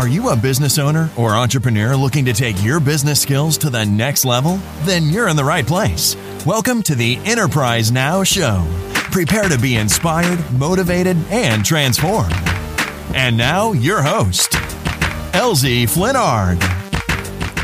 Are you a business owner or entrepreneur looking to take your business skills to the next level? Then you're in the right place. Welcome to the Enterprise Now Show. Prepare to be inspired, motivated, and transformed. And now, your host, LZ Flinnard.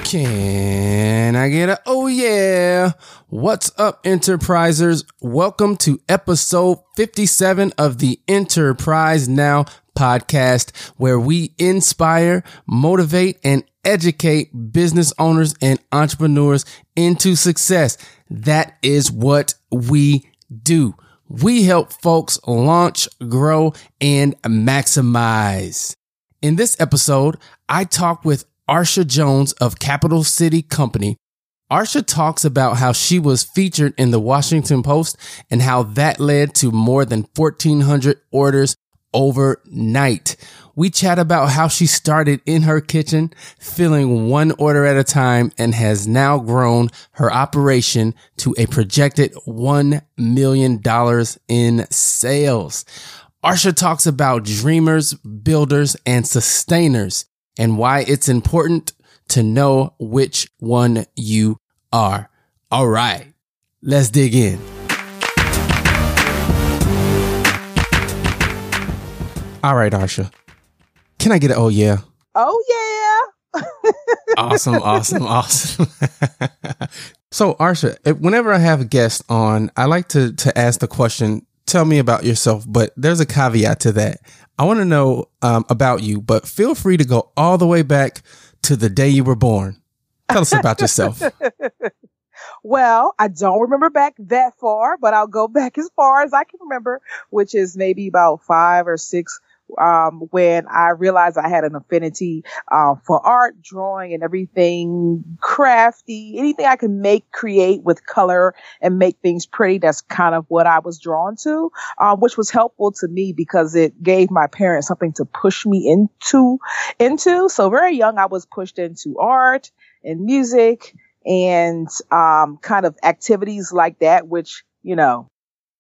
Can I get a oh yeah? What's up, enterprisers? Welcome to episode 57 of the Enterprise Now podcast, where we inspire, motivate, and educate business owners and entrepreneurs into success. That is what we do. We help folks launch, grow, and maximize. In this episode, I talk with Arsha Jones of Capital City Company. Arsha talks about how she was featured in the Washington Post and how that led to more than 1400 orders overnight. We chat about how she started in her kitchen, filling one order at a time and has now grown her operation to a projected $1 million in sales. Arsha talks about dreamers, builders, and sustainers and why it's important to know which one you are. All right, let's dig in. All right, Arsha. Can I get an oh yeah? Oh yeah. awesome, awesome, awesome. so, Arsha, whenever I have a guest on, I like to to ask the question, tell me about yourself, but there's a caveat to that. I want to know um, about you, but feel free to go all the way back to the day you were born. Tell us about yourself. well, I don't remember back that far, but I'll go back as far as I can remember, which is maybe about five or six um, when I realized I had an affinity uh, for art, drawing, and everything crafty, anything I can make, create with color and make things pretty. That's kind of what I was drawn to, uh, which was helpful to me because it gave my parents something to push me into, into. So very young, I was pushed into art and music and um, kind of activities like that, which you know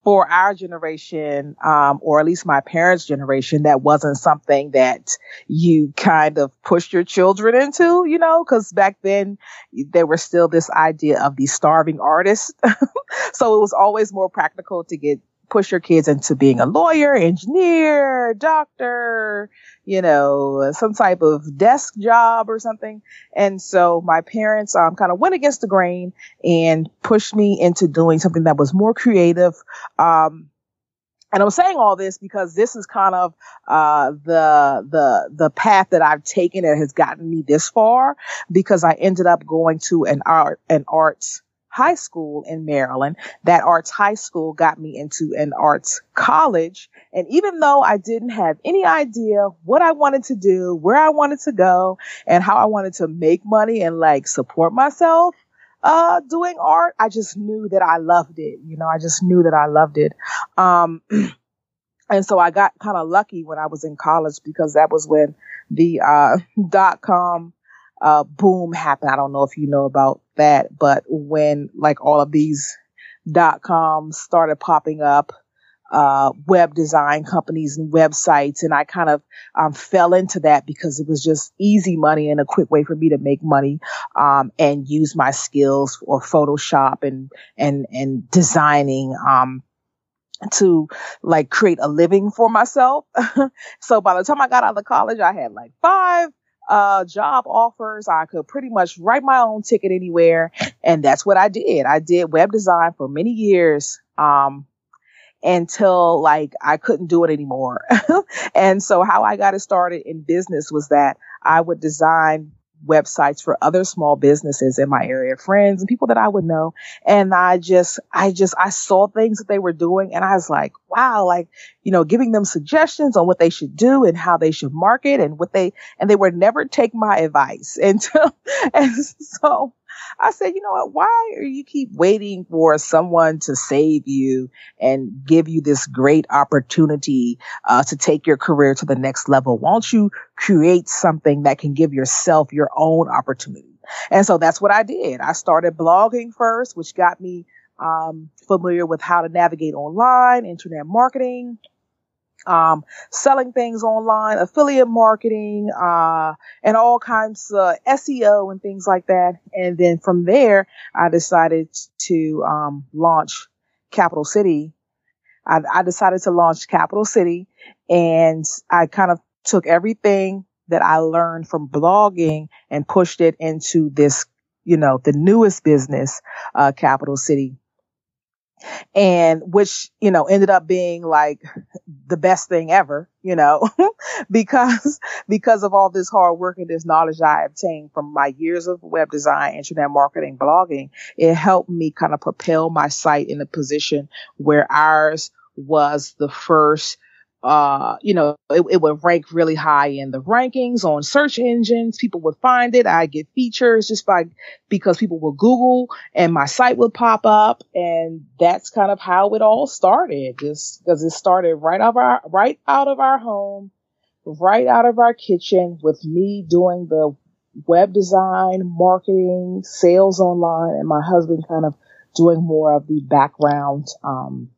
for our generation, um, or at least my parents' generation, that wasn't something that you kind of pushed your children into, you know, because back then there was still this idea of the starving artist. so it was always more practical to get push your kids into being a lawyer, engineer, doctor, you know, some type of desk job or something. And so my parents um, kind of went against the grain and pushed me into doing something that was more creative. Um, and I'm saying all this because this is kind of uh, the the the path that I've taken that has gotten me this far because I ended up going to an art an arts high school in Maryland. That arts high school got me into an arts college. And even though I didn't have any idea what I wanted to do, where I wanted to go, and how I wanted to make money and like support myself, uh, doing art, I just knew that I loved it. You know, I just knew that I loved it. Um, and so I got kind of lucky when I was in college because that was when the, uh, dot com uh, boom happened. I don't know if you know about that, but when like all of these dot coms started popping up, uh, web design companies and websites, and I kind of um, fell into that because it was just easy money and a quick way for me to make money um, and use my skills for Photoshop and and and designing. Um, to like create a living for myself. so by the time I got out of college, I had like five uh, job offers. I could pretty much write my own ticket anywhere. And that's what I did. I did web design for many years. Um, until like I couldn't do it anymore. and so how I got it started in business was that I would design websites for other small businesses in my area, friends and people that I would know. And I just, I just, I saw things that they were doing and I was like, wow, like, you know, giving them suggestions on what they should do and how they should market and what they, and they would never take my advice. And, and so I said, you know what? Why are you keep waiting for someone to save you and give you this great opportunity uh, to take your career to the next level? Why don't you create something that can give yourself your own opportunity? And so that's what I did. I started blogging first, which got me um, familiar with how to navigate online, internet marketing, um, selling things online, affiliate marketing, uh, and all kinds of SEO and things like that. And then from there, I decided to um, launch Capital City. I, I decided to launch Capital City, and I kind of took everything that I learned from blogging and pushed it into this, you know, the newest business, uh, Capital City and which you know ended up being like the best thing ever you know because because of all this hard work and this knowledge i obtained from my years of web design internet marketing blogging it helped me kind of propel my site in a position where ours was the first uh, you know, it, it, would rank really high in the rankings on search engines. People would find it. I get features just by because people would Google and my site would pop up. And that's kind of how it all started. Just because it started right out of our, right out of our home, right out of our kitchen with me doing the web design, marketing, sales online, and my husband kind of doing more of the background, um,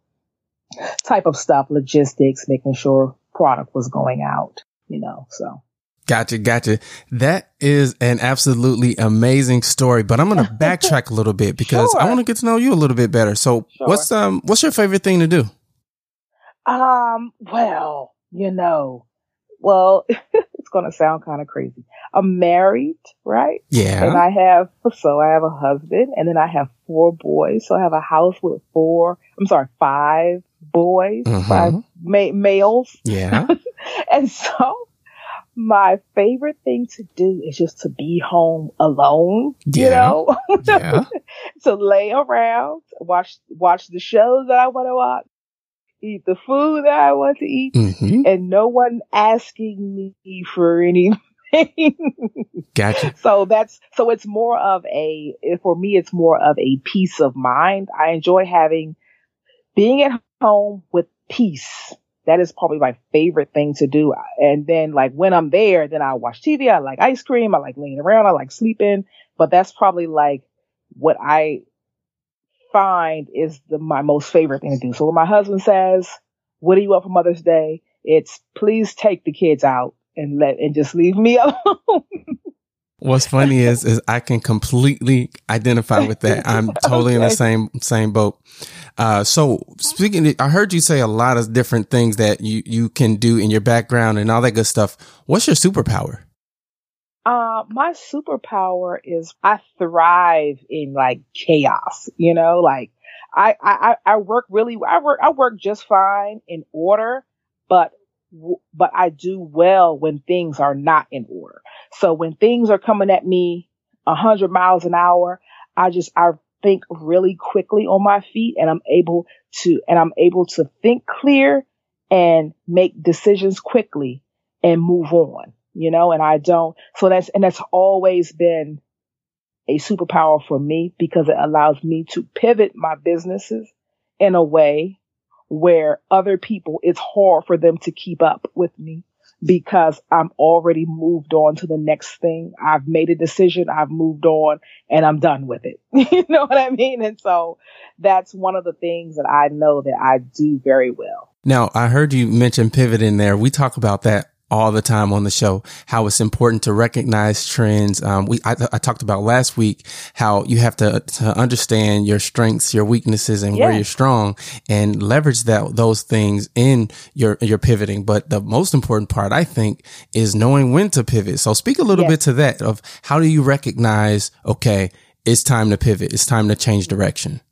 type of stuff, logistics, making sure product was going out, you know, so. Gotcha, gotcha. That is an absolutely amazing story, but I'm going to backtrack a little bit because sure. I want to get to know you a little bit better. So, sure. what's um what's your favorite thing to do? Um, well, you know, well, it's going to sound kind of crazy. I'm married, right? Yeah. And I have, so I have a husband and then I have four boys. So I have a house with four, I'm sorry, five boys, mm-hmm. five ma- males. Yeah. and so my favorite thing to do is just to be home alone, yeah. you know, yeah. to lay around, watch, watch the shows that I want to watch, eat the food that I want to eat, mm-hmm. and no one asking me for anything. gotcha. So that's so it's more of a for me it's more of a peace of mind. I enjoy having being at home with peace. That is probably my favorite thing to do. And then like when I'm there, then I watch TV. I like ice cream. I like laying around. I like sleeping. But that's probably like what I find is the, my most favorite thing to do. So when my husband says, what do you want for Mother's Day? It's please take the kids out and let, and just leave me alone. What's funny is, is I can completely identify with that. I'm totally okay. in the same, same boat. Uh, so speaking, I heard you say a lot of different things that you, you can do in your background and all that good stuff. What's your superpower? Uh, my superpower is I thrive in like chaos, you know, like I, I, I work really, I work, I work just fine in order, but, but I do well when things are not in order. So when things are coming at me a hundred miles an hour, I just, I think really quickly on my feet and I'm able to, and I'm able to think clear and make decisions quickly and move on, you know, and I don't, so that's, and that's always been a superpower for me because it allows me to pivot my businesses in a way where other people, it's hard for them to keep up with me because I'm already moved on to the next thing. I've made a decision, I've moved on, and I'm done with it. you know what I mean? And so that's one of the things that I know that I do very well. Now, I heard you mention pivot in there. We talk about that all the time on the show, how it's important to recognize trends. Um, we, I, I, talked about last week how you have to, to understand your strengths, your weaknesses and yeah. where you're strong and leverage that, those things in your, your pivoting. But the most important part, I think, is knowing when to pivot. So speak a little bit to that of how do you recognize, okay, it's time to pivot. It's time to change direction.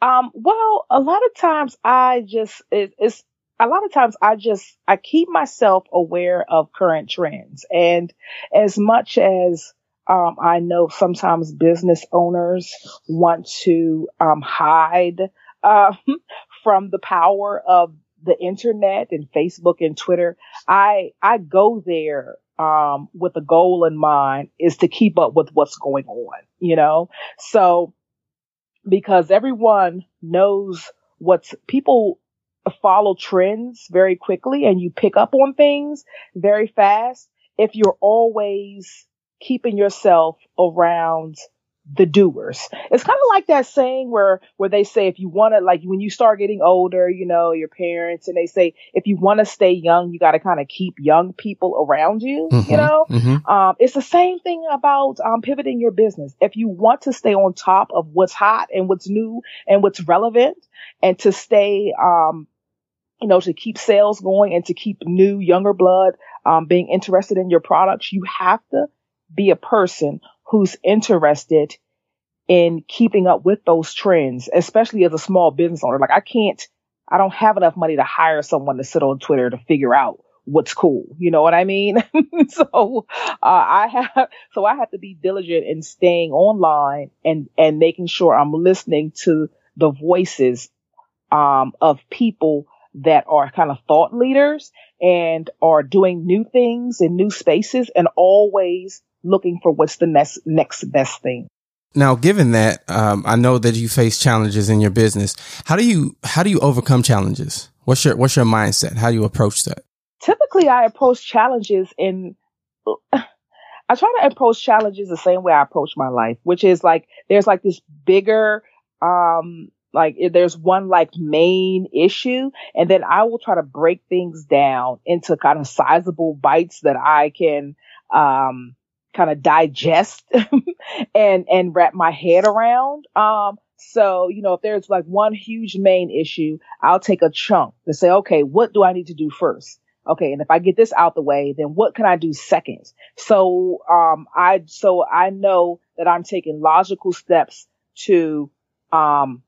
Um, well, a lot of times I just, it, it's, a lot of times I just, I keep myself aware of current trends. And as much as, um, I know sometimes business owners want to, um, hide, um, from the power of the internet and Facebook and Twitter. I, I go there, um, with a goal in mind is to keep up with what's going on, you know? So, because everyone knows what's people follow trends very quickly and you pick up on things very fast if you're always keeping yourself around the doers. It's kind of like that saying where where they say if you want to like when you start getting older, you know, your parents and they say if you want to stay young, you got to kind of keep young people around you, mm-hmm, you know? Mm-hmm. Um, it's the same thing about um, pivoting your business. If you want to stay on top of what's hot and what's new and what's relevant and to stay um, you know, to keep sales going and to keep new, younger blood um, being interested in your products, you have to be a person who's interested in keeping up with those trends, especially as a small business owner. Like I can't, I don't have enough money to hire someone to sit on Twitter to figure out what's cool. You know what I mean? so uh, I have, so I have to be diligent in staying online and and making sure I'm listening to the voices um, of people that are kind of thought leaders and are doing new things in new spaces and always looking for what's the next next best thing. Now, given that, um, I know that you face challenges in your business. How do you how do you overcome challenges? What's your what's your mindset? How do you approach that? Typically, I approach challenges in. I try to approach challenges the same way I approach my life, which is like there's like this bigger um like there's one like main issue and then I will try to break things down into kind of sizable bites that I can um kind of digest and and wrap my head around. Um so, you know, if there's like one huge main issue, I'll take a chunk to say, okay, what do I need to do first? Okay, and if I get this out the way, then what can I do second? So, um, I so I know that I'm taking logical steps to um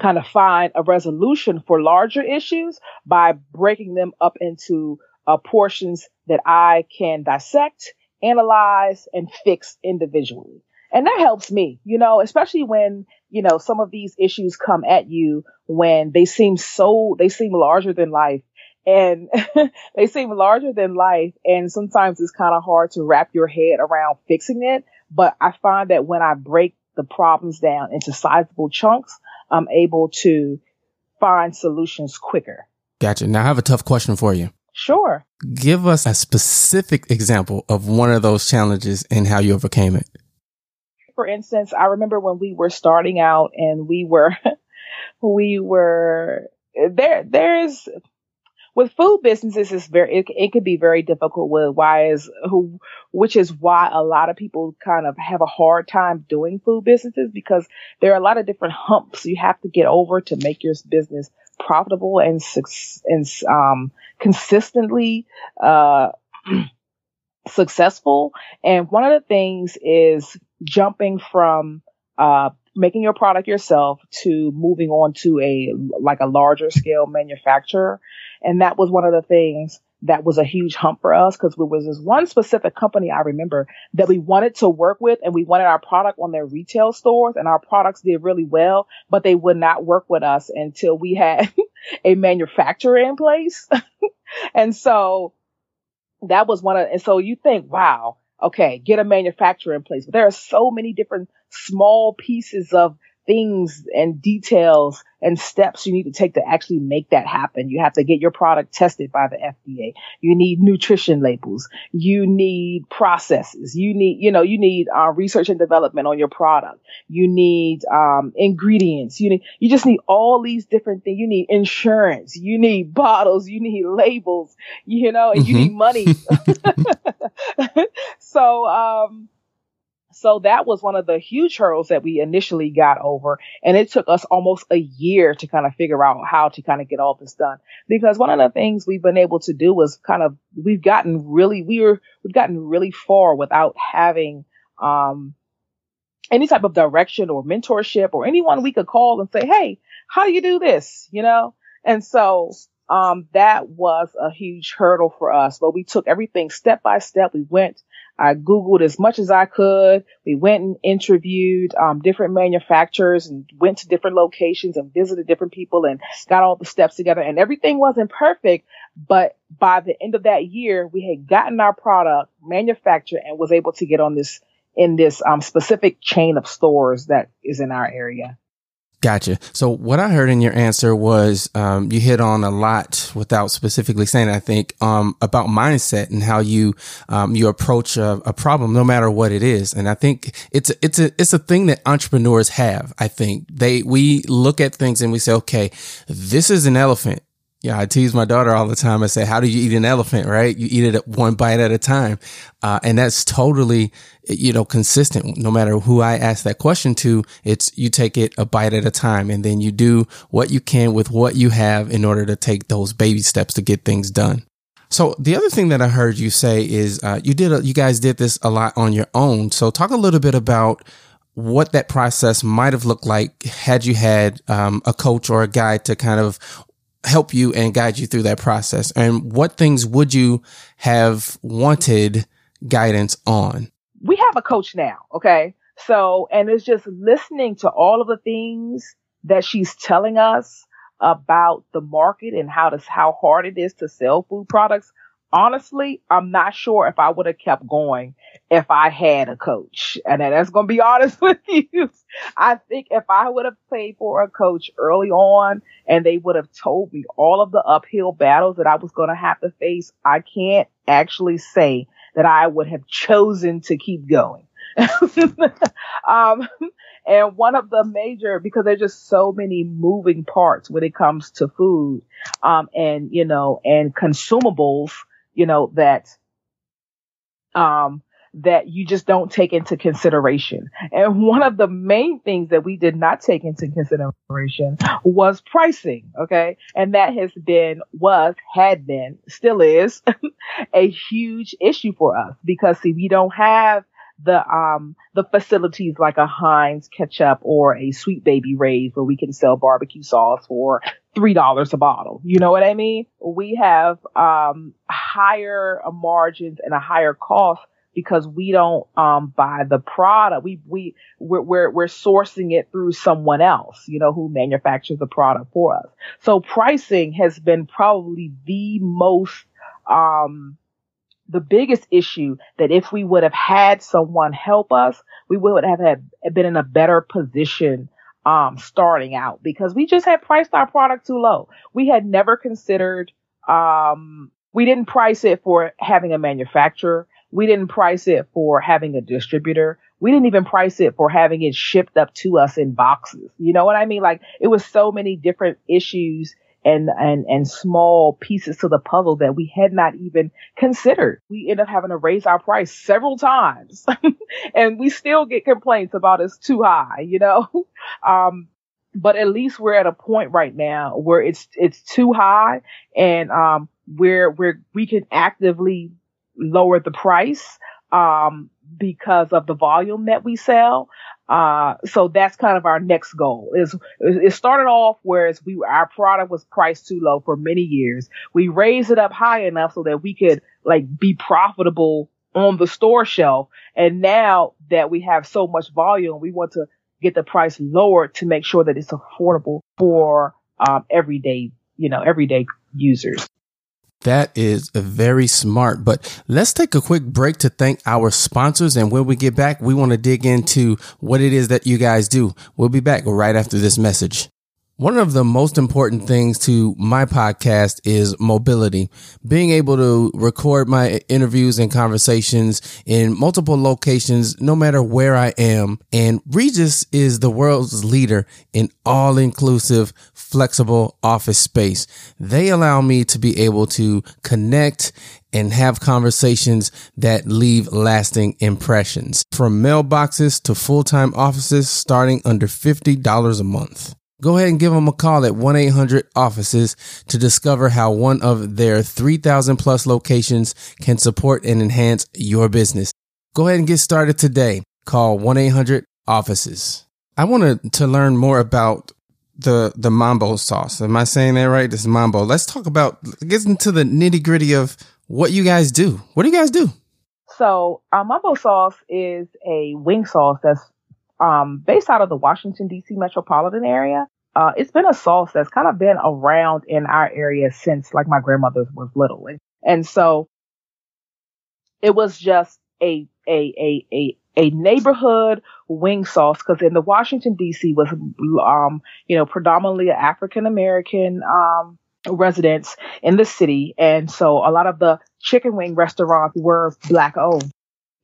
kind of find a resolution for larger issues by breaking them up into uh, portions that I can dissect, analyze, and fix individually. And that helps me, you know, especially when, you know, some of these issues come at you when they seem so, they seem larger than life and they seem larger than life. And sometimes it's kind of hard to wrap your head around fixing it. But I find that when I break the problems down into sizable chunks, I'm able to find solutions quicker. Gotcha. Now I have a tough question for you. Sure. Give us a specific example of one of those challenges and how you overcame it. For instance, I remember when we were starting out and we were, we were there, there's with food businesses it's very it, it could be very difficult with why is who which is why a lot of people kind of have a hard time doing food businesses because there are a lot of different humps you have to get over to make your business profitable and and um, consistently uh, successful. And one of the things is jumping from uh, making your product yourself to moving on to a like a larger scale manufacturer and that was one of the things that was a huge hump for us because there was this one specific company I remember that we wanted to work with and we wanted our product on their retail stores and our products did really well, but they would not work with us until we had a manufacturer in place. and so that was one of, and so you think, wow, okay, get a manufacturer in place. But there are so many different small pieces of things and details and steps you need to take to actually make that happen. You have to get your product tested by the FDA. You need nutrition labels. You need processes. You need, you know, you need uh, research and development on your product. You need um, ingredients. You need, you just need all these different things. You need insurance. You need bottles. You need labels. You know, and mm-hmm. you need money. so, um, so that was one of the huge hurdles that we initially got over. And it took us almost a year to kind of figure out how to kind of get all this done. Because one of the things we've been able to do was kind of, we've gotten really, we were, we've gotten really far without having, um, any type of direction or mentorship or anyone we could call and say, Hey, how do you do this? You know? And so, um, that was a huge hurdle for us. But we took everything step by step. We went, I Googled as much as I could. We went and interviewed um, different manufacturers and went to different locations and visited different people and got all the steps together. And everything wasn't perfect. But by the end of that year, we had gotten our product manufactured and was able to get on this in this um, specific chain of stores that is in our area. Gotcha. So what I heard in your answer was um, you hit on a lot without specifically saying. I think um, about mindset and how you um, you approach a, a, problem, no matter what it is. And I think it's a, it's a it's a thing that entrepreneurs have. I think they we look at things and we say, okay, this is an elephant. Yeah, I tease my daughter all the time. I say, how do you eat an elephant, right? You eat it one bite at a time. Uh, and that's totally, you know, consistent. No matter who I ask that question to, it's you take it a bite at a time and then you do what you can with what you have in order to take those baby steps to get things done. So the other thing that I heard you say is, uh, you did, a, you guys did this a lot on your own. So talk a little bit about what that process might have looked like had you had um, a coach or a guide to kind of help you and guide you through that process? And what things would you have wanted guidance on? We have a coach now. Okay. So, and it's just listening to all of the things that she's telling us about the market and how to, how hard it is to sell food products honestly, I'm not sure if I would have kept going if I had a coach. And that's going to be honest with you. I think if I would have paid for a coach early on and they would have told me all of the uphill battles that I was going to have to face, I can't actually say that I would have chosen to keep going. um, and one of the major, because there's just so many moving parts when it comes to food, um, and, you know, and consumables, you know, that, um, that you just don't take into consideration. And one of the main things that we did not take into consideration was pricing. Okay. And that has been, was, had been, still is a huge issue for us because see, we don't have the um the facilities like a Heinz ketchup or a Sweet Baby Ray's where we can sell barbecue sauce for three dollars a bottle. You know what I mean? We have um higher margins and a higher cost because we don't um buy the product. We we we're, we're we're sourcing it through someone else, you know, who manufactures the product for us. So pricing has been probably the most um the biggest issue that if we would have had someone help us, we would have had, been in a better position um, starting out because we just had priced our product too low. We had never considered, um, we didn't price it for having a manufacturer. We didn't price it for having a distributor. We didn't even price it for having it shipped up to us in boxes. You know what I mean? Like it was so many different issues and, and, and small pieces to the puzzle that we had not even considered. We end up having to raise our price several times and we still get complaints about it's too high, you know? Um, but at least we're at a point right now where it's, it's too high and, um, where, where we can actively lower the price, um, because of the volume that we sell. Uh, so that's kind of our next goal is it started off whereas we, our product was priced too low for many years. We raised it up high enough so that we could like be profitable on the store shelf. And now that we have so much volume, we want to get the price lower to make sure that it's affordable for, um, everyday, you know, everyday users. That is very smart. But let's take a quick break to thank our sponsors. And when we get back, we want to dig into what it is that you guys do. We'll be back right after this message. One of the most important things to my podcast is mobility. Being able to record my interviews and conversations in multiple locations, no matter where I am. And Regus is the world's leader in all inclusive, flexible office space. They allow me to be able to connect and have conversations that leave lasting impressions from mailboxes to full-time offices starting under $50 a month. Go ahead and give them a call at 1 800 offices to discover how one of their 3,000 plus locations can support and enhance your business. Go ahead and get started today. Call 1 800 offices. I wanted to learn more about the the mambo sauce. Am I saying that right? This is mambo. Let's talk about get into the nitty gritty of what you guys do. What do you guys do? So, our mambo sauce is a wing sauce that's um, based out of the Washington D.C. metropolitan area. Uh, it's been a sauce that's kind of been around in our area since like my grandmother was little, and, and so it was just a a a a a neighborhood wing sauce because in the Washington D.C. was um you know predominantly African American um residents in the city, and so a lot of the chicken wing restaurants were black owned.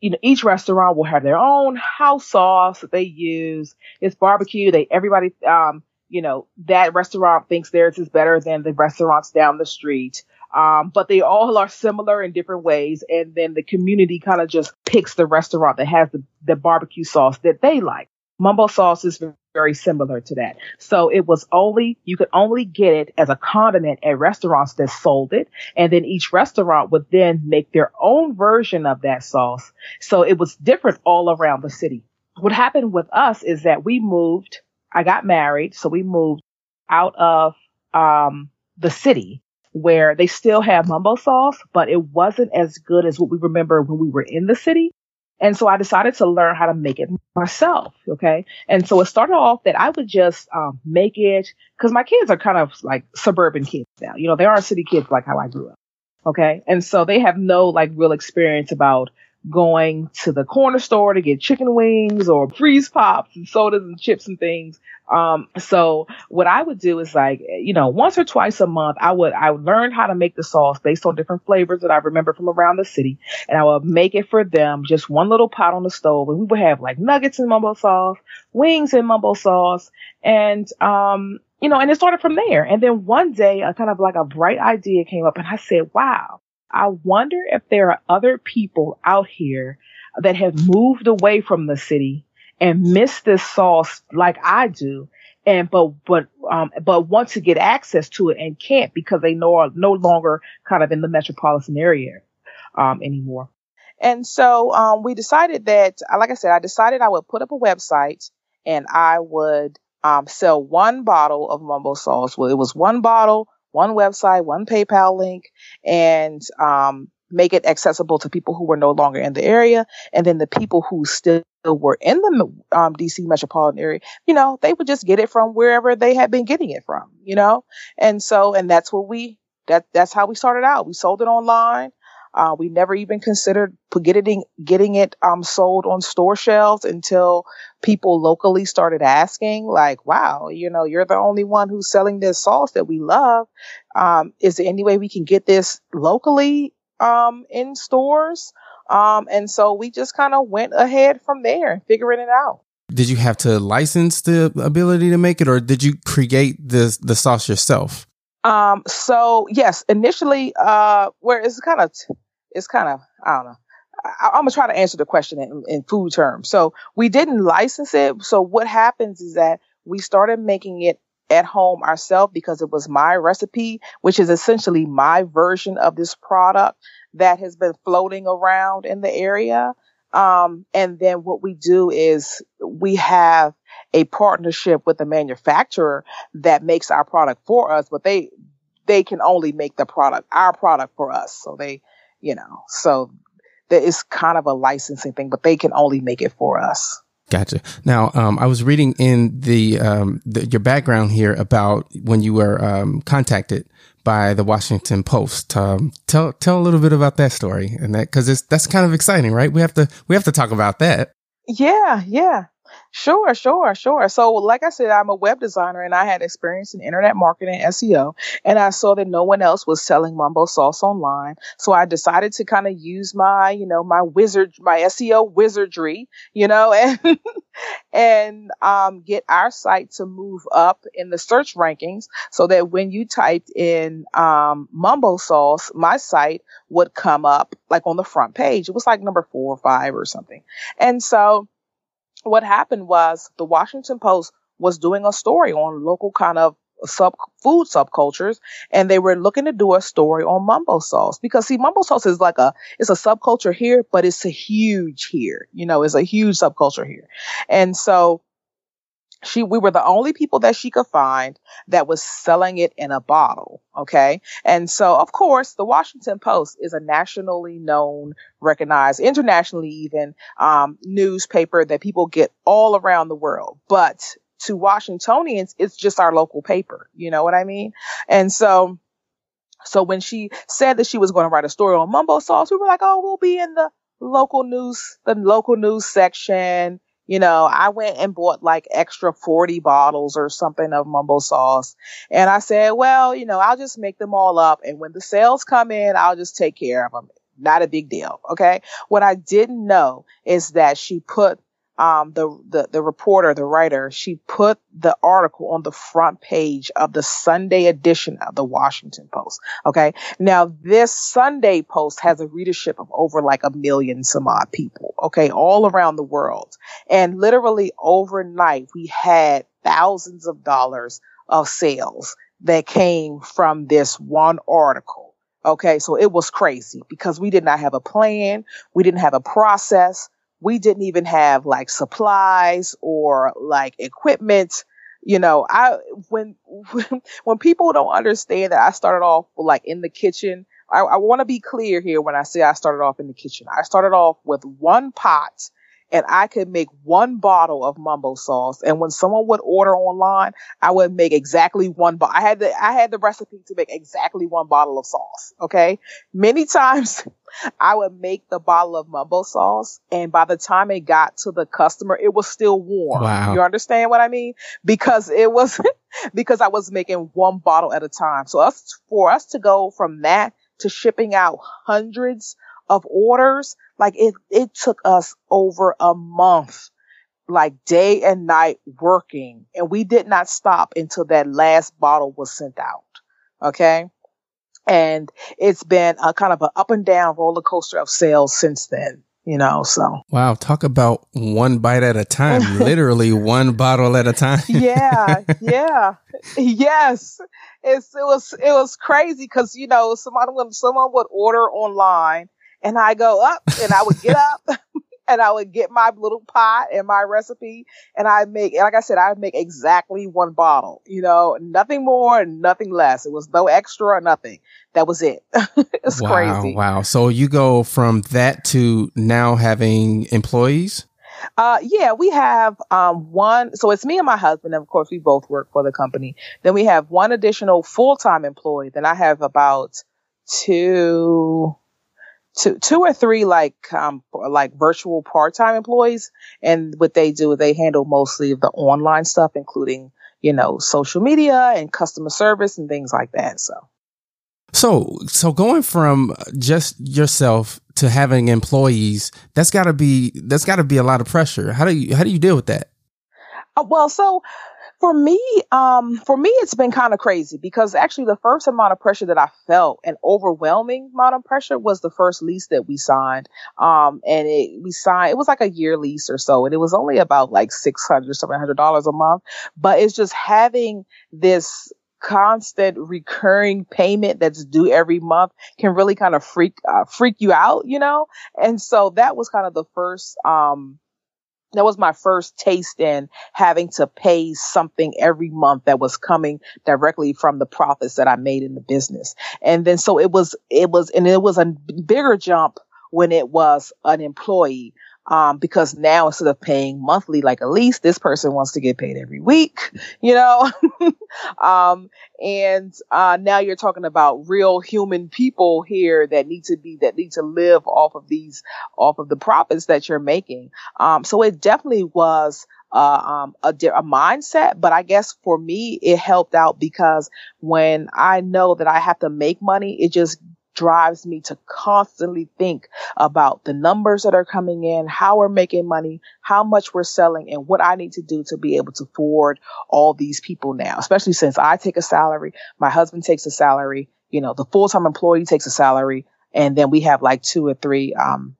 You know, each restaurant will have their own house sauce that they use. It's barbecue. They everybody um you know that restaurant thinks theirs is better than the restaurants down the street. Um, but they all are similar in different ways. And then the community kind of just picks the restaurant that has the, the barbecue sauce that they like. Mumbo sauce is very similar to that. So it was only, you could only get it as a condiment at restaurants that sold it. And then each restaurant would then make their own version of that sauce. So it was different all around the city. What happened with us is that we moved, I got married. So we moved out of, um, the city where they still have mambo sauce, but it wasn't as good as what we remember when we were in the city. And so I decided to learn how to make it myself. Okay. And so it started off that I would just um, make it because my kids are kind of like suburban kids now. You know, they aren't city kids like how I grew up. Okay. And so they have no like real experience about going to the corner store to get chicken wings or freeze pops and sodas and chips and things. Um, so what I would do is like, you know, once or twice a month, I would, I would learn how to make the sauce based on different flavors that I remember from around the city. And I would make it for them, just one little pot on the stove. And we would have like nuggets in mambo sauce, wings in mambo sauce. And, um, you know, and it started from there. And then one day, a kind of like a bright idea came up and I said, wow, I wonder if there are other people out here that have moved away from the city and miss this sauce like I do and but but um but want to get access to it and can't because they know are no longer kind of in the metropolitan area um anymore. And so um we decided that like I said I decided I would put up a website and I would um sell one bottle of mambo sauce. Well it was one bottle, one website, one PayPal link and um make it accessible to people who were no longer in the area and then the people who still were in the um, DC metropolitan area, you know, they would just get it from wherever they had been getting it from, you know? And so, and that's what we, that, that's how we started out. We sold it online. Uh, we never even considered getting, getting it, um, sold on store shelves until people locally started asking, like, wow, you know, you're the only one who's selling this sauce that we love. Um, is there any way we can get this locally, um, in stores? Um, and so we just kind of went ahead from there, figuring it out. Did you have to license the ability to make it, or did you create the the sauce yourself? Um, so yes, initially, uh, where it's kind of, it's kind of, I don't know. I, am gonna try to answer the question in, in food terms. So we didn't license it. So what happens is that we started making it at home ourselves because it was my recipe, which is essentially my version of this product that has been floating around in the area. Um, and then what we do is we have a partnership with a manufacturer that makes our product for us, but they, they can only make the product, our product for us. So they, you know, so is kind of a licensing thing, but they can only make it for us. Gotcha. Now, um, I was reading in the, um, the, your background here about when you were um, contacted by the Washington Post. Um, tell tell a little bit about that story and that because it's that's kind of exciting, right? We have to we have to talk about that. Yeah, yeah. Sure, sure, sure. So, like I said, I'm a web designer and I had experience in internet marketing and SEO. And I saw that no one else was selling Mambo Sauce online. So I decided to kind of use my, you know, my wizard, my SEO wizardry, you know, and, and, um, get our site to move up in the search rankings so that when you typed in, um, Mambo Sauce, my site would come up like on the front page. It was like number four or five or something. And so, what happened was the Washington Post was doing a story on local kind of sub food subcultures and they were looking to do a story on mambo sauce. Because see mambo sauce is like a it's a subculture here but it's a huge here. You know it's a huge subculture here. And so she we were the only people that she could find that was selling it in a bottle okay? And so of course the washington post is a nationally known recognized internationally even um, newspaper that people get all around the world. But to washingtonians it's just our local paper you know what i mean? And so so when she said that she was going to write a story on mumbo sauce we were like oh we'll be in the local news the local news section you know, I went and bought like extra 40 bottles or something of mumbo sauce. And I said, well, you know, I'll just make them all up. And when the sales come in, I'll just take care of them. Not a big deal. Okay. What I didn't know is that she put um, the, the, the reporter, the writer, she put the article on the front page of the Sunday edition of the Washington Post. Okay. Now this Sunday Post has a readership of over like a million some odd people. Okay. All around the world. And literally overnight we had thousands of dollars of sales that came from this one article. Okay. So it was crazy because we did not have a plan. We didn't have a process we didn't even have like supplies or like equipment. You know i when when people don't understand that i started off like in the kitchen i, I want to be clear here when i say i started off in the kitchen. I started off with one pot and I could make one bottle of mumbo sauce. And when someone would order online, I would make exactly one bottle. I had the, I had the recipe to make exactly one bottle of sauce. Okay. Many times I would make the bottle of mumbo sauce and by the time it got to the customer, it was still warm. Wow. You understand what I mean? Because it was, because I was making one bottle at a time. So us, for us to go from that to shipping out hundreds of orders, like it, it took us over a month, like day and night working and we did not stop until that last bottle was sent out. Okay. And it's been a kind of an up and down roller coaster of sales since then you know so wow talk about one bite at a time literally one bottle at a time yeah yeah yes it's it was it was crazy because you know someone someone would order online and I go up and I would get up and I would get my little pot and my recipe and I make, like I said, I make exactly one bottle, you know, nothing more and nothing less. It was no extra or nothing. That was it. it's wow, crazy. Wow. So you go from that to now having employees? Uh, yeah, we have, um, one, so it's me and my husband. And of course, we both work for the company. Then we have one additional full-time employee. Then I have about two, two two or three like um like virtual part-time employees. And what they do they handle mostly the online stuff including you know social media and customer service and things like that so. So so going from just yourself to having employees that's got to be that's got to be a lot of pressure. How do you how do you deal with that? Uh, well so for me, um, for me, it's been kind of crazy because actually the first amount of pressure that I felt, an overwhelming amount of pressure, was the first lease that we signed. Um, and it, we signed, it was like a year lease or so, and it was only about like six hundred, seven hundred dollars a month. But it's just having this constant recurring payment that's due every month can really kind of freak uh, freak you out, you know. And so that was kind of the first um that was my first taste in having to pay something every month that was coming directly from the profits that I made in the business. And then so it was, it was, and it was a bigger jump when it was an employee um, because now instead of paying monthly like a lease, this person wants to get paid every week, you know? um, and, uh, now you're talking about real human people here that need to be, that need to live off of these, off of the profits that you're making. Um, so it definitely was, uh, um, a, a mindset, but I guess for me, it helped out because when I know that I have to make money, it just drives me to constantly think about the numbers that are coming in, how we're making money, how much we're selling, and what I need to do to be able to afford all these people now, especially since I take a salary, my husband takes a salary, you know, the full-time employee takes a salary, and then we have like two or three, um,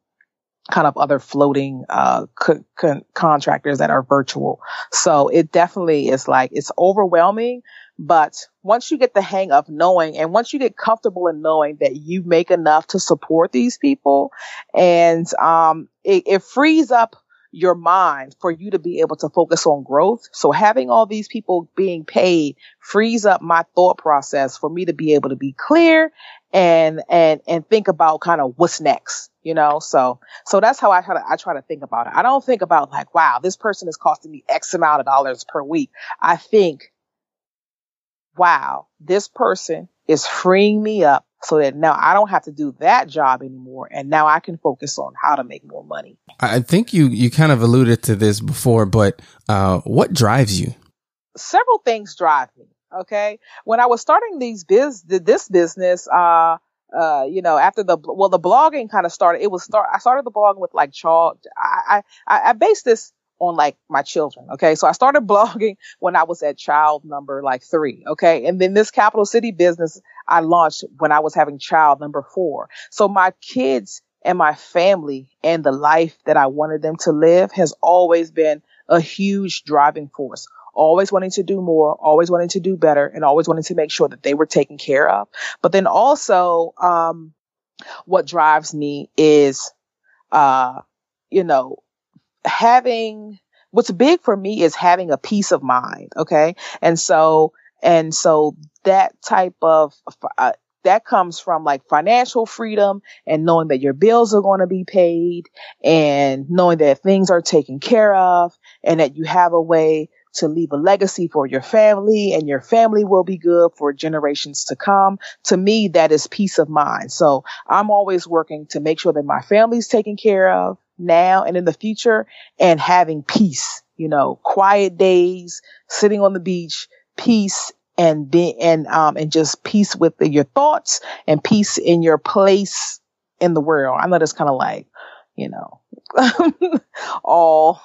kind of other floating uh, co- con- contractors that are virtual. So it definitely is like it's overwhelming, but once you get the hang of knowing and once you get comfortable in knowing that you make enough to support these people and um, it, it frees up your mind for you to be able to focus on growth. So having all these people being paid frees up my thought process for me to be able to be clear and and and think about kind of what's next you know? So so that's how i try i try to think about it. I don't think about like wow this person is costing me x amount of dollars per week. I think wow this person is freeing me up so that now I don't have to do that job anymore. And now I can focus on how to make more money. I think you, you kind of alluded to this before, but, uh, what drives you? Several things drive me. Okay. When I was starting these biz, this business, uh, uh, you know, after the, well, the blogging kind of started, it was start, I started the blog with like Charles. I, I, I based this on like my children. Okay. So I started blogging when I was at child number like three. Okay. And then this capital city business I launched when I was having child number four. So my kids and my family and the life that I wanted them to live has always been a huge driving force. Always wanting to do more, always wanting to do better, and always wanting to make sure that they were taken care of. But then also, um, what drives me is, uh, you know, having what's big for me is having a peace of mind. Okay. And so, and so that type of, uh, that comes from like financial freedom and knowing that your bills are going to be paid and knowing that things are taken care of and that you have a way to leave a legacy for your family and your family will be good for generations to come. To me, that is peace of mind. So I'm always working to make sure that my family's taken care of now and in the future and having peace, you know, quiet days, sitting on the beach, peace and be, and, um, and just peace with the, your thoughts and peace in your place in the world. I know that's kind of like, you know, all,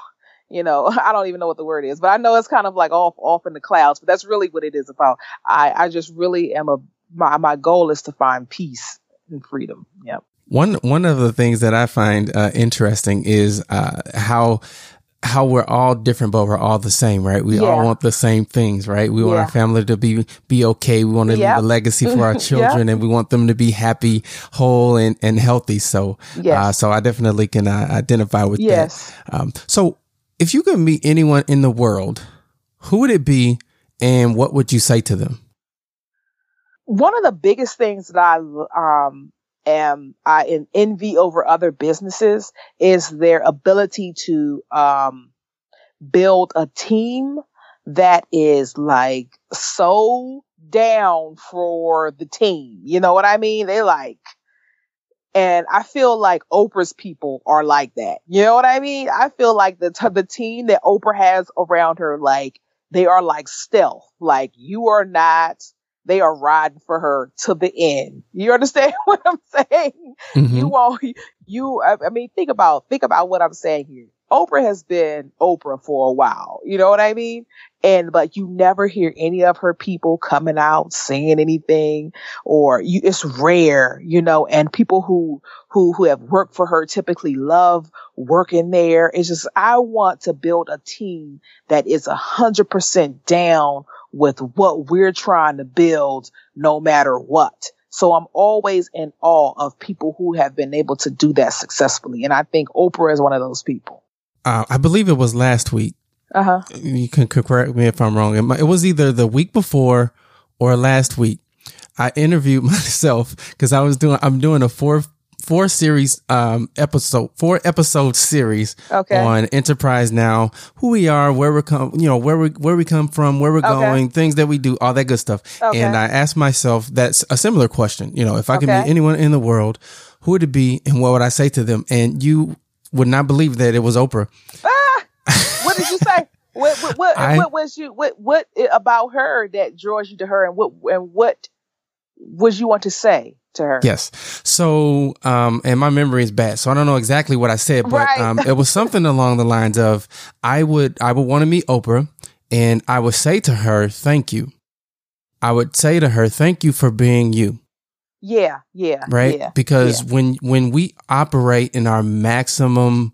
you know, I don't even know what the word is, but I know it's kind of like off, off in the clouds, but that's really what it is about. I, I just really am a, my, my goal is to find peace and freedom. Yep. One one of the things that I find uh, interesting is uh, how how we're all different, but we're all the same, right? We yeah. all want the same things, right? We want yeah. our family to be be okay. We want to yep. leave a legacy for our children, yep. and we want them to be happy, whole, and and healthy. So, yes. uh, so I definitely can uh, identify with yes. that. Um, so, if you could meet anyone in the world, who would it be, and what would you say to them? One of the biggest things that I um, am I in envy over other businesses is their ability to um, build a team that is like so down for the team. You know what I mean? They like, and I feel like Oprah's people are like that. You know what I mean? I feel like the t- the team that Oprah has around her, like they are like stealth. Like you are not they are riding for her to the end. You understand what I'm saying? Mm-hmm. You won't, you, I mean, think about, think about what I'm saying here. Oprah has been Oprah for a while. You know what I mean? And, but you never hear any of her people coming out saying anything or you, it's rare, you know, and people who, who, who have worked for her typically love working there. It's just, I want to build a team that is a hundred percent down with what we're trying to build no matter what. So I'm always in awe of people who have been able to do that successfully. And I think Oprah is one of those people. Uh, I believe it was last week. Uh huh. You can correct me if I'm wrong. It was either the week before or last week. I interviewed myself because I was doing, I'm doing a four four series um episode four episode series okay. on enterprise now who we are where we're come you know where we where we come from where we're okay. going things that we do all that good stuff okay. and i asked myself that's a similar question you know if i could meet anyone in the world who would it be and what would i say to them and you would not believe that it was oprah ah, what did you say what what what, I, what was you what what about her that draws you to her and what and what was you want to say to her. Yes. So, um, and my memory is bad, so I don't know exactly what I said, but right. um, it was something along the lines of I would I would want to meet Oprah, and I would say to her, "Thank you." I would say to her, "Thank you for being you." Yeah, yeah, right. Yeah, because yeah. when when we operate in our maximum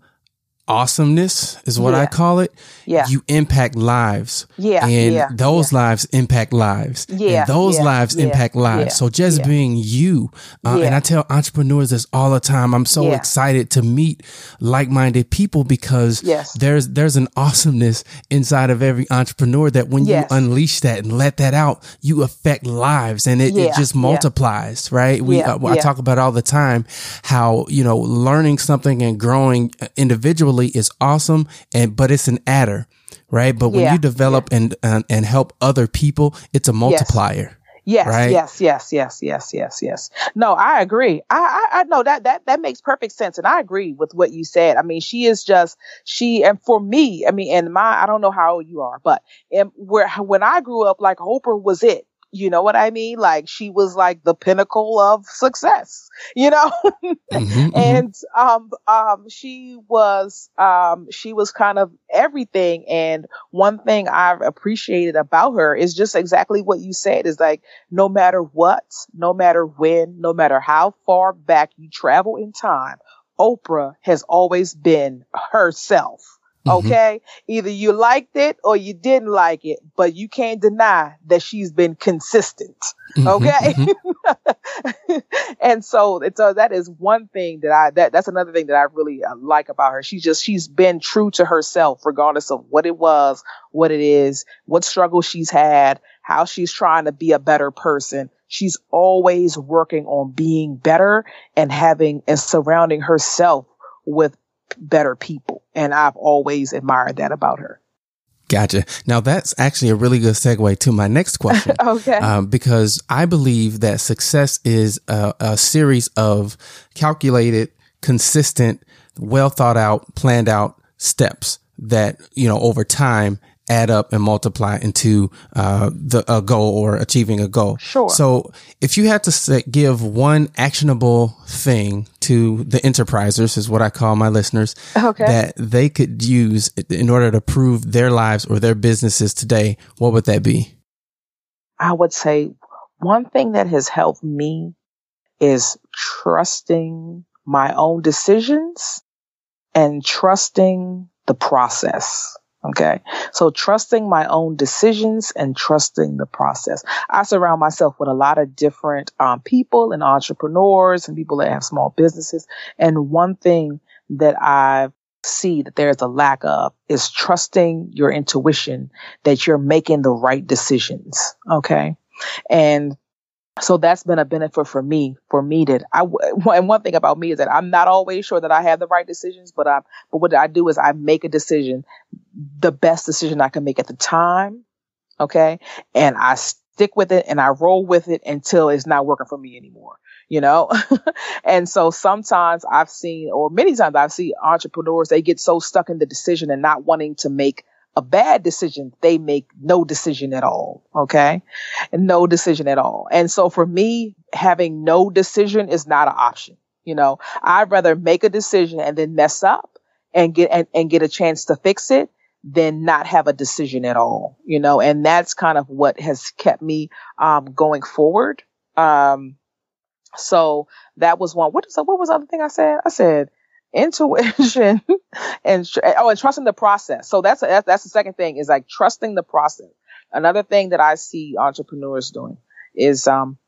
awesomeness is what Yeah. I call it. Yeah. You impact lives. Yeah, And yeah, those lives impact lives. Yeah, And those yeah, lives yeah, impact lives. yeah, So just yeah. being you. Uh, Yeah. And I tell entrepreneurs this all the time. I'm so Yeah. excited to meet like-minded people because Yes. there's, there's an awesomeness inside of every entrepreneur that when Yes. you unleash that and let that out, you affect lives and it, it Yeah, just yeah. multiplies, right? We, Yeah, uh, I yeah. talk about all the time how, you know, learning something and growing individually is awesome. And, but it's an adder, right? But when Yeah, you develop and, and, and help other people, it's a multiplier. Yes, Right? yes, yes, yes, yes, yes, yes. No, I agree. I, I, I know that that that makes perfect sense, and I agree with what you said. I mean, she is just she, and for me, I mean, and my, I don't know how old you are, but and where when I grew up, like Oprah was it. You know what I mean? Like she was like the pinnacle of success. You know, Mhm, mhm. and um um she was um she was kind of everything and one thing i've appreciated about her is just exactly what you said is like no matter what no matter when no matter how far back you travel in time oprah has always been herself Mhm. okay either you liked it or you didn't like it but you can't deny that she's been consistent Mhm, okay mhm. and so it's uh, that is one thing that I that that's another thing that I really uh, like about her. She's just she's been true to herself, regardless of what it was, what it is, what struggle she's had, how she's trying to be a better person. She's always working on being better and having and surrounding herself with better people. And I've always admired that about her. Gotcha. Now that's actually a really good segue to my next question. Okay. um, because I believe that success is a, a series of calculated, consistent, well thought out, planned out steps that you know over time add up and multiply into uh, the a goal or achieving a goal. Sure. So, if you had to say, give one actionable thing to the enterprisers, is what I call my listeners, Okay. that they could use in order to prove their lives or their businesses today, what would that be? I would say one thing that has helped me is trusting my own decisions and trusting the process. Okay. So trusting my own decisions and trusting the process. I surround myself with a lot of different um, people and entrepreneurs and people that have small businesses. And one thing that I see that there's a lack of is trusting your intuition that you're making the right decisions. Okay. And so that's been a benefit for me, for me that I, and one thing about me is that I'm not always sure that I have the right decisions, but I, but what I do is I make a decision, the best decision I can make at the time. Okay. And I stick with it and I roll with it until it's not working for me anymore, you know? and so sometimes I've seen, or many times I've seen entrepreneurs, they get so stuck in the decision and not wanting to make a bad decision, they make no decision at all. Okay. No decision at all. And so for me, having no decision is not an option. You know, I'd rather make a decision and then mess up and get, and, and get a chance to fix it than not have a decision at all, you know, and that's kind of what has kept me, um, going forward. Um, so that was one. What what was the other thing I said? I said, intuition and oh and trusting the process. So that's that's, that's the second thing is like trusting the process. Another thing that i see entrepreneurs doing is um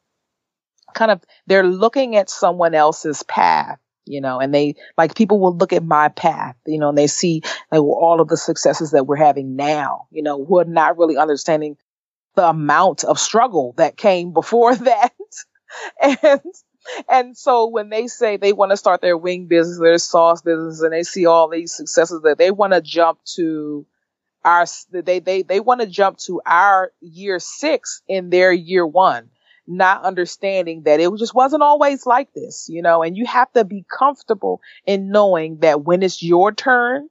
kind of they're looking at someone else's path you know and they like people will look at my path you know and they see like all of the successes that we're having now you know we're not really understanding the amount of struggle that came before that. And and so when they say they want to start their wing business, their sauce business, and they see all these successes that they want to jump to our, they, they, they want to jump to our year six in their year one, not understanding that it just wasn't always like this, you know, and you have to be comfortable in knowing that when it's your turn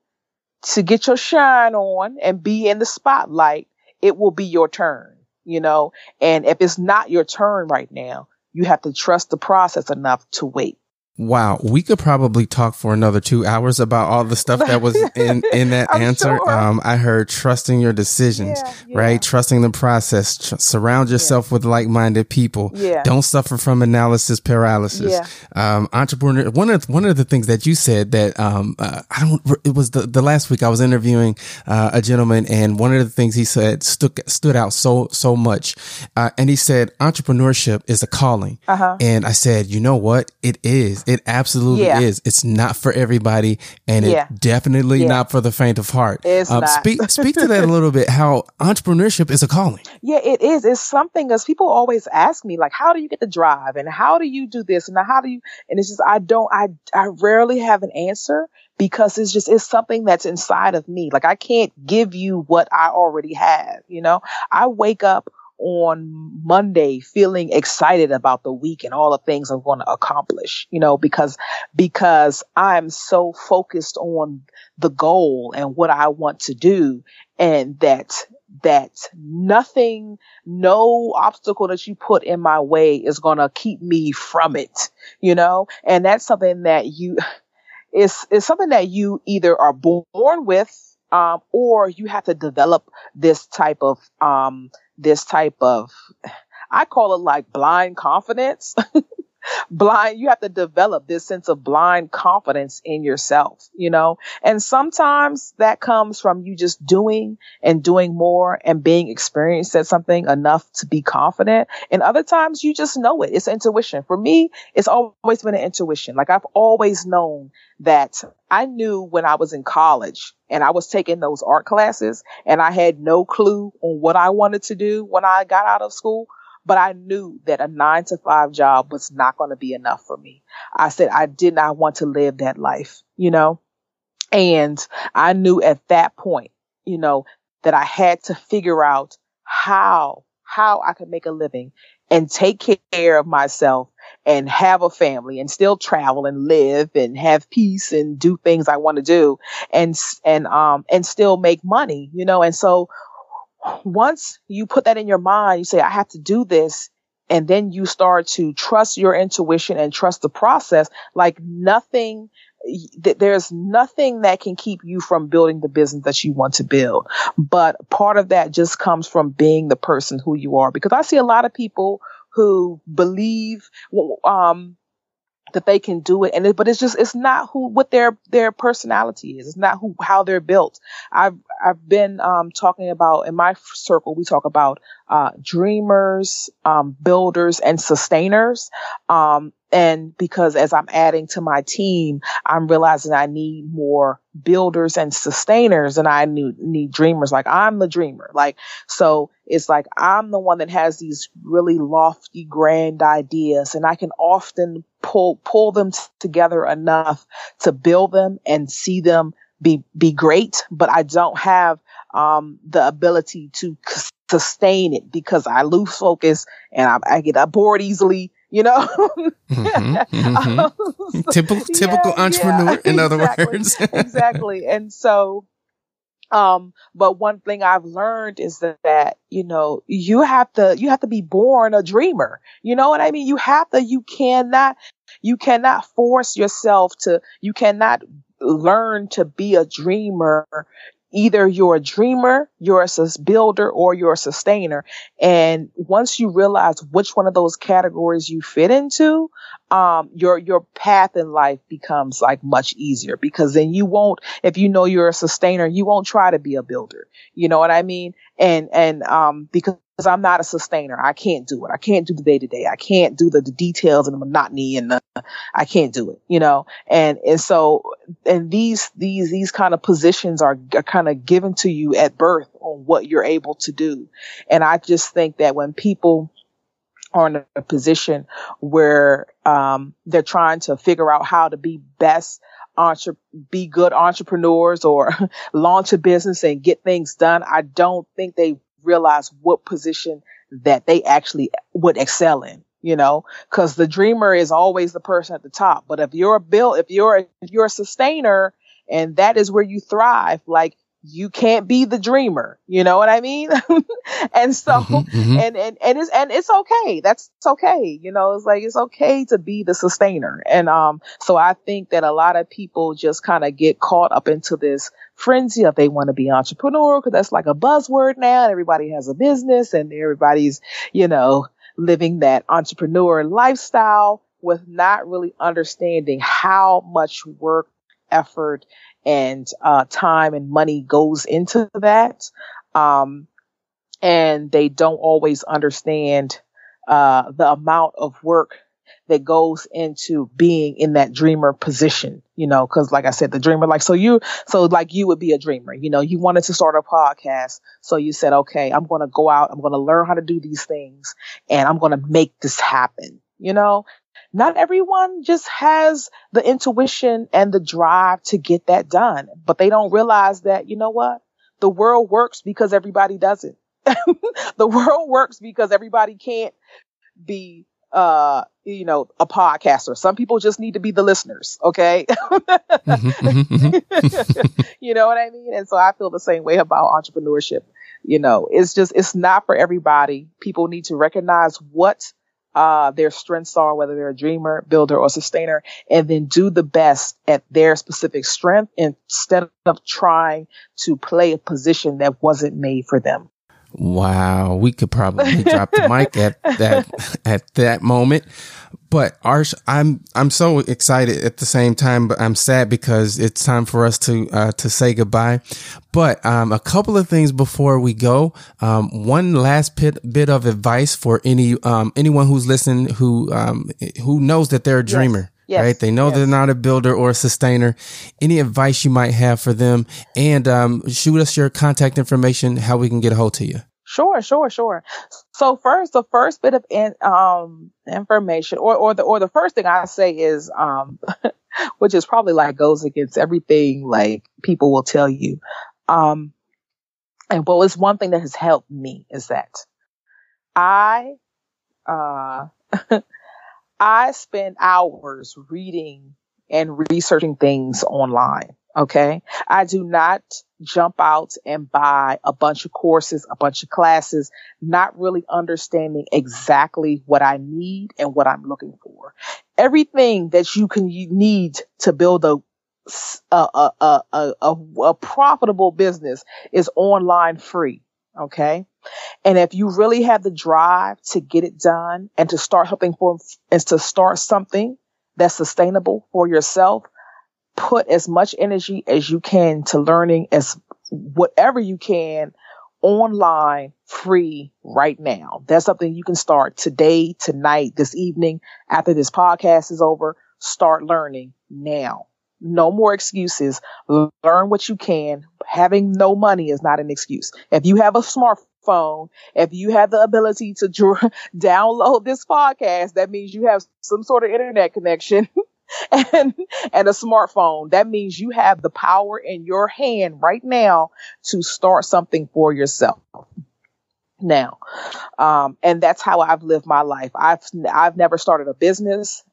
to get your shine on and be in the spotlight, it will be your turn, you know, and if it's not your turn right now, you have to trust the process enough to wait. Wow, we could probably talk for another two hours about all the stuff that was in in that answer. Sure. Um, I heard trusting your decisions, Yeah, yeah. right? Trusting the process. Tr- surround yourself with like minded people. Yeah. Don't suffer from analysis paralysis. Yeah. Um, entrepreneur. One of one of the things that you said that um, uh, I don't. It was the the last week I was interviewing uh, a gentleman, and one of the things he said stood stood out so so much. Uh, and he said entrepreneurship is a calling. Uh-huh. And I said, you know what? It is. It absolutely Yeah. is. It's not for everybody, and Yeah. it definitely Yeah. not for the faint of heart. It's um, not. Speak speak to that a little bit. How entrepreneurship is a calling. Yeah, it is. It's something because people always ask me, like, how do you get the drive and how do you do this and how do you, and it's just, I don't, I, I rarely have an answer because it's just, it's something that's inside of me. Like, I can't give you what I already have, you know? I wake up on Monday feeling excited about the week and all the things I'm going to accomplish, you know, because, because I'm so focused on the goal and what I want to do and that that nothing no obstacle that you put in my way is going to keep me from it you know? And that's something that you it's it's something that you either are born with um, or you have to develop this type of um, this type of i call it like blind confidence blind you have to develop this sense of blind confidence in yourself you know? And sometimes that comes from you just doing and doing more and being experienced at something enough to be confident. And other times you just know it. It's intuition. For me it's always been an intuition. Like i've always known that i knew when i was in college and i was taking those art classes and i had no clue on what i wanted to do when i got out of school but I knew that a nine to five job was not going to be enough for me. I said I did not want to live that life, you know, and I knew at that point, you know, that I had to figure out how, how I could make a living and take care of myself and have a family and still travel and live and have peace and do things I want to do and, and, um, and still make money, you know, and so once you put that in your mind, you say, I have to do this. And then you start to trust your intuition and trust the process like nothing there's nothing that can keep you from building the business that you want to build. But part of that just comes from being the person who you are. Because I see a lot of people who believe, um, that they can do it. And it, but it's just it's not who what their their personality is. It's not who how they're built. I've i've been um talking about in my circle we talk about uh dreamers um builders and sustainers. Um and because as I'm adding to my team, I'm realizing I need more builders and sustainers and I need, need dreamers. Like I'm the dreamer. Like, so it's like I'm the one that has these really lofty, grand ideas and I can often pull, pull them t- together enough to build them and see them be, be great, but I don't have, um, the ability to c- sustain it because I lose focus and I, I get bored easily you know? Mm-hmm, mm-hmm. typical typical Yeah, entrepreneur yeah, in other exactly, words. exactly. And so um but one thing i've learned is that, that you know you have to you have to be born a dreamer. You know what i mean? You have to you cannot you cannot force yourself to you cannot learn to be a dreamer either you're a dreamer, you're a builder, or you're a sustainer. And once you realize which one of those categories you fit into, um, your your path in life becomes like much easier because then you won't, if you know you're a sustainer, you won't try to be a builder. You know what I mean? And and um, because I'm not a sustainer, I can't do it. I can't do the day to day. I can't do the, the details and the monotony and the, I can't do it. You know, and and so and these these these kind of positions are, are kind of given to you at birth on what you're able to do. And I just think that when people are in a position where um, they're trying to figure out how to be best entre- be good entrepreneurs or launch a business and get things done i don't think they realize what position that they actually would excel in you know? Because the dreamer is always the person at the top. But if you're a bill if you're if you're a sustainer and that is where you thrive like you can't be the dreamer. You know what I mean? and so, mm-hmm, mm-hmm. and, and, and it's, and it's okay. That's it's okay. You know, it's like, it's okay to be the sustainer. And, um, so I think that a lot of people just kind of get caught up into this frenzy of they want to be entrepreneurial because that's like a buzzword now. And everybody has a business and everybody's, you know, living that entrepreneur lifestyle with not really understanding how much work, effort, and uh, time and money goes into that. Um, and they don't always understand uh, the amount of work that goes into being in that dreamer position, you know, cause like I said, the dreamer, like, so you, so like you would be a dreamer, you know, you wanted to start a podcast. So you said, okay, I'm going to go out. I'm going to learn how to do these things and I'm going to make this happen, you know, not everyone just has the intuition and the drive to get that done, but they don't realize that, you know what? The world works because everybody does it. the world works because everybody can't be uh you know a podcaster. Some people just need to be the listeners okay? You know what i mean? And so i feel the same way about entrepreneurship. You know it's just it's not for everybody. People need to recognize what uh, their strengths are, whether they're a dreamer, builder, or sustainer, and then do the best at their specific strength instead of trying to play a position that wasn't made for them. Wow, we could probably drop the mic at that at that moment. But Arsh, I'm I'm so excited at the same time, but I'm sad because it's time for us to uh, to say goodbye. But um, a couple of things before we go. Um, one last bit bit of advice for any um, anyone who's listening who um, who knows that they're a dreamer. Yes. Yes, right? They know yes. they're not a builder or a sustainer. Any advice you might have for them, and um, shoot us your contact information, how we can get a hold to you. Sure, sure, sure. So first, the first bit of in, um, information, or or the or the first thing I say is, um, which is probably like goes against everything like people will tell you. Um, and well, it's one thing that has helped me is that I, uh, I spend hours reading and researching things online. Okay. I do not jump out and buy a bunch of courses, a bunch of classes, not really understanding exactly what I need and what I'm looking for. Everything that you can you need to build a a, a, a, a, a profitable business is online free. Okay. And if you really have the drive to get it done and to start helping for, and to start something that's sustainable for yourself, put as much energy as you can to learning as whatever you can online free right now. That's something you can start today, tonight, this evening, after this podcast is over. Start learning now. No more excuses. Learn what you can. Having no money is not an excuse. If you have a smartphone, if you have the ability to dr- download this podcast, that means you have some sort of internet connection and, and a smartphone. That means you have the power in your hand right now to start something for yourself. Now, um, and that's how I've lived my life. I've, I've never started a business.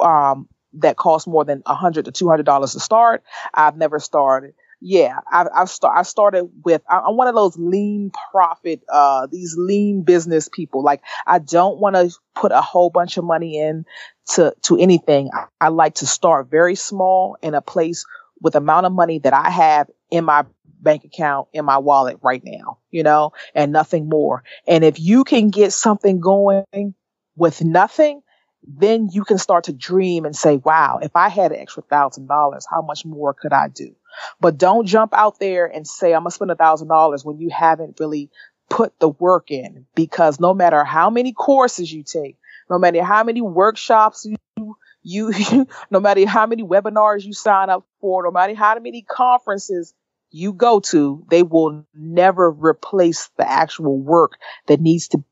Um, that costs more than a hundred to two hundred dollars to start. I've never started yeah, I've, I've start, I started with, I'm one of those lean profit, uh, these lean business people. Like I don't want to put a whole bunch of money in to, to anything. I, I like to start very small in a place with amount of money that I have in my bank account in my wallet right now, you know, and nothing more. And if you can get something going with nothing, then you can start to dream and say, wow, if I had an extra thousand dollars, how much more could I do? But don't jump out there and say, I'm going to spend a thousand dollars when you haven't really put the work in because no matter how many courses you take, no matter how many workshops you, you, no matter how many webinars you sign up for, no matter how many conferences you go to, they will never replace the actual work that needs to,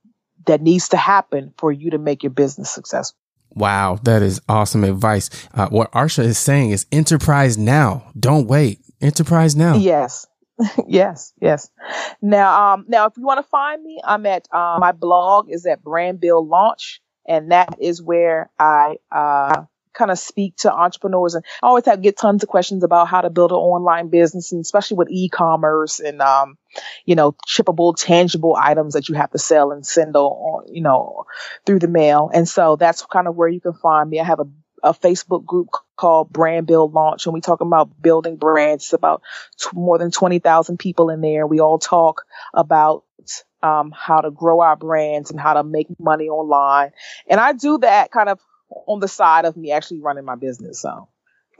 that needs to happen for you to make your business successful. Wow, that is awesome advice. Uh, what Arsha is saying is enterprise now. Don't wait. Enterprise now. Yes. yes, yes. Now, um, now if you want to find me, I'm at uh, my blog is at Brand Build Launch, and that is where I uh, kind of speak to entrepreneurs and I always have get tons of questions about how to build an online business and especially with e-commerce and um, you know, shippable, tangible items that you have to sell and send on, you know, through the mail. And so that's kind of where you can find me. I have a a Facebook group called Brand Build Launch, and we talk about building brands. It's about t- more than 20,000 people in there. We all talk about um, how to grow our brands and how to make money online. And I do that kind of on the side of me actually running my business. So.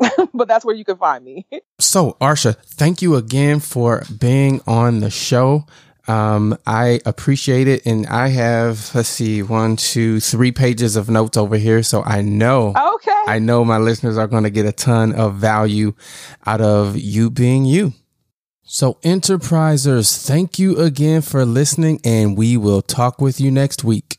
but that's where you can find me. so, Arsha, thank you again for being on the show. Um, I appreciate it. And I have, let's see, one, two, three pages of notes over here. So I know, okay. I know my listeners are going to get a ton of value out of you being you. So enterprisers, thank you again for listening and we will talk with you next week.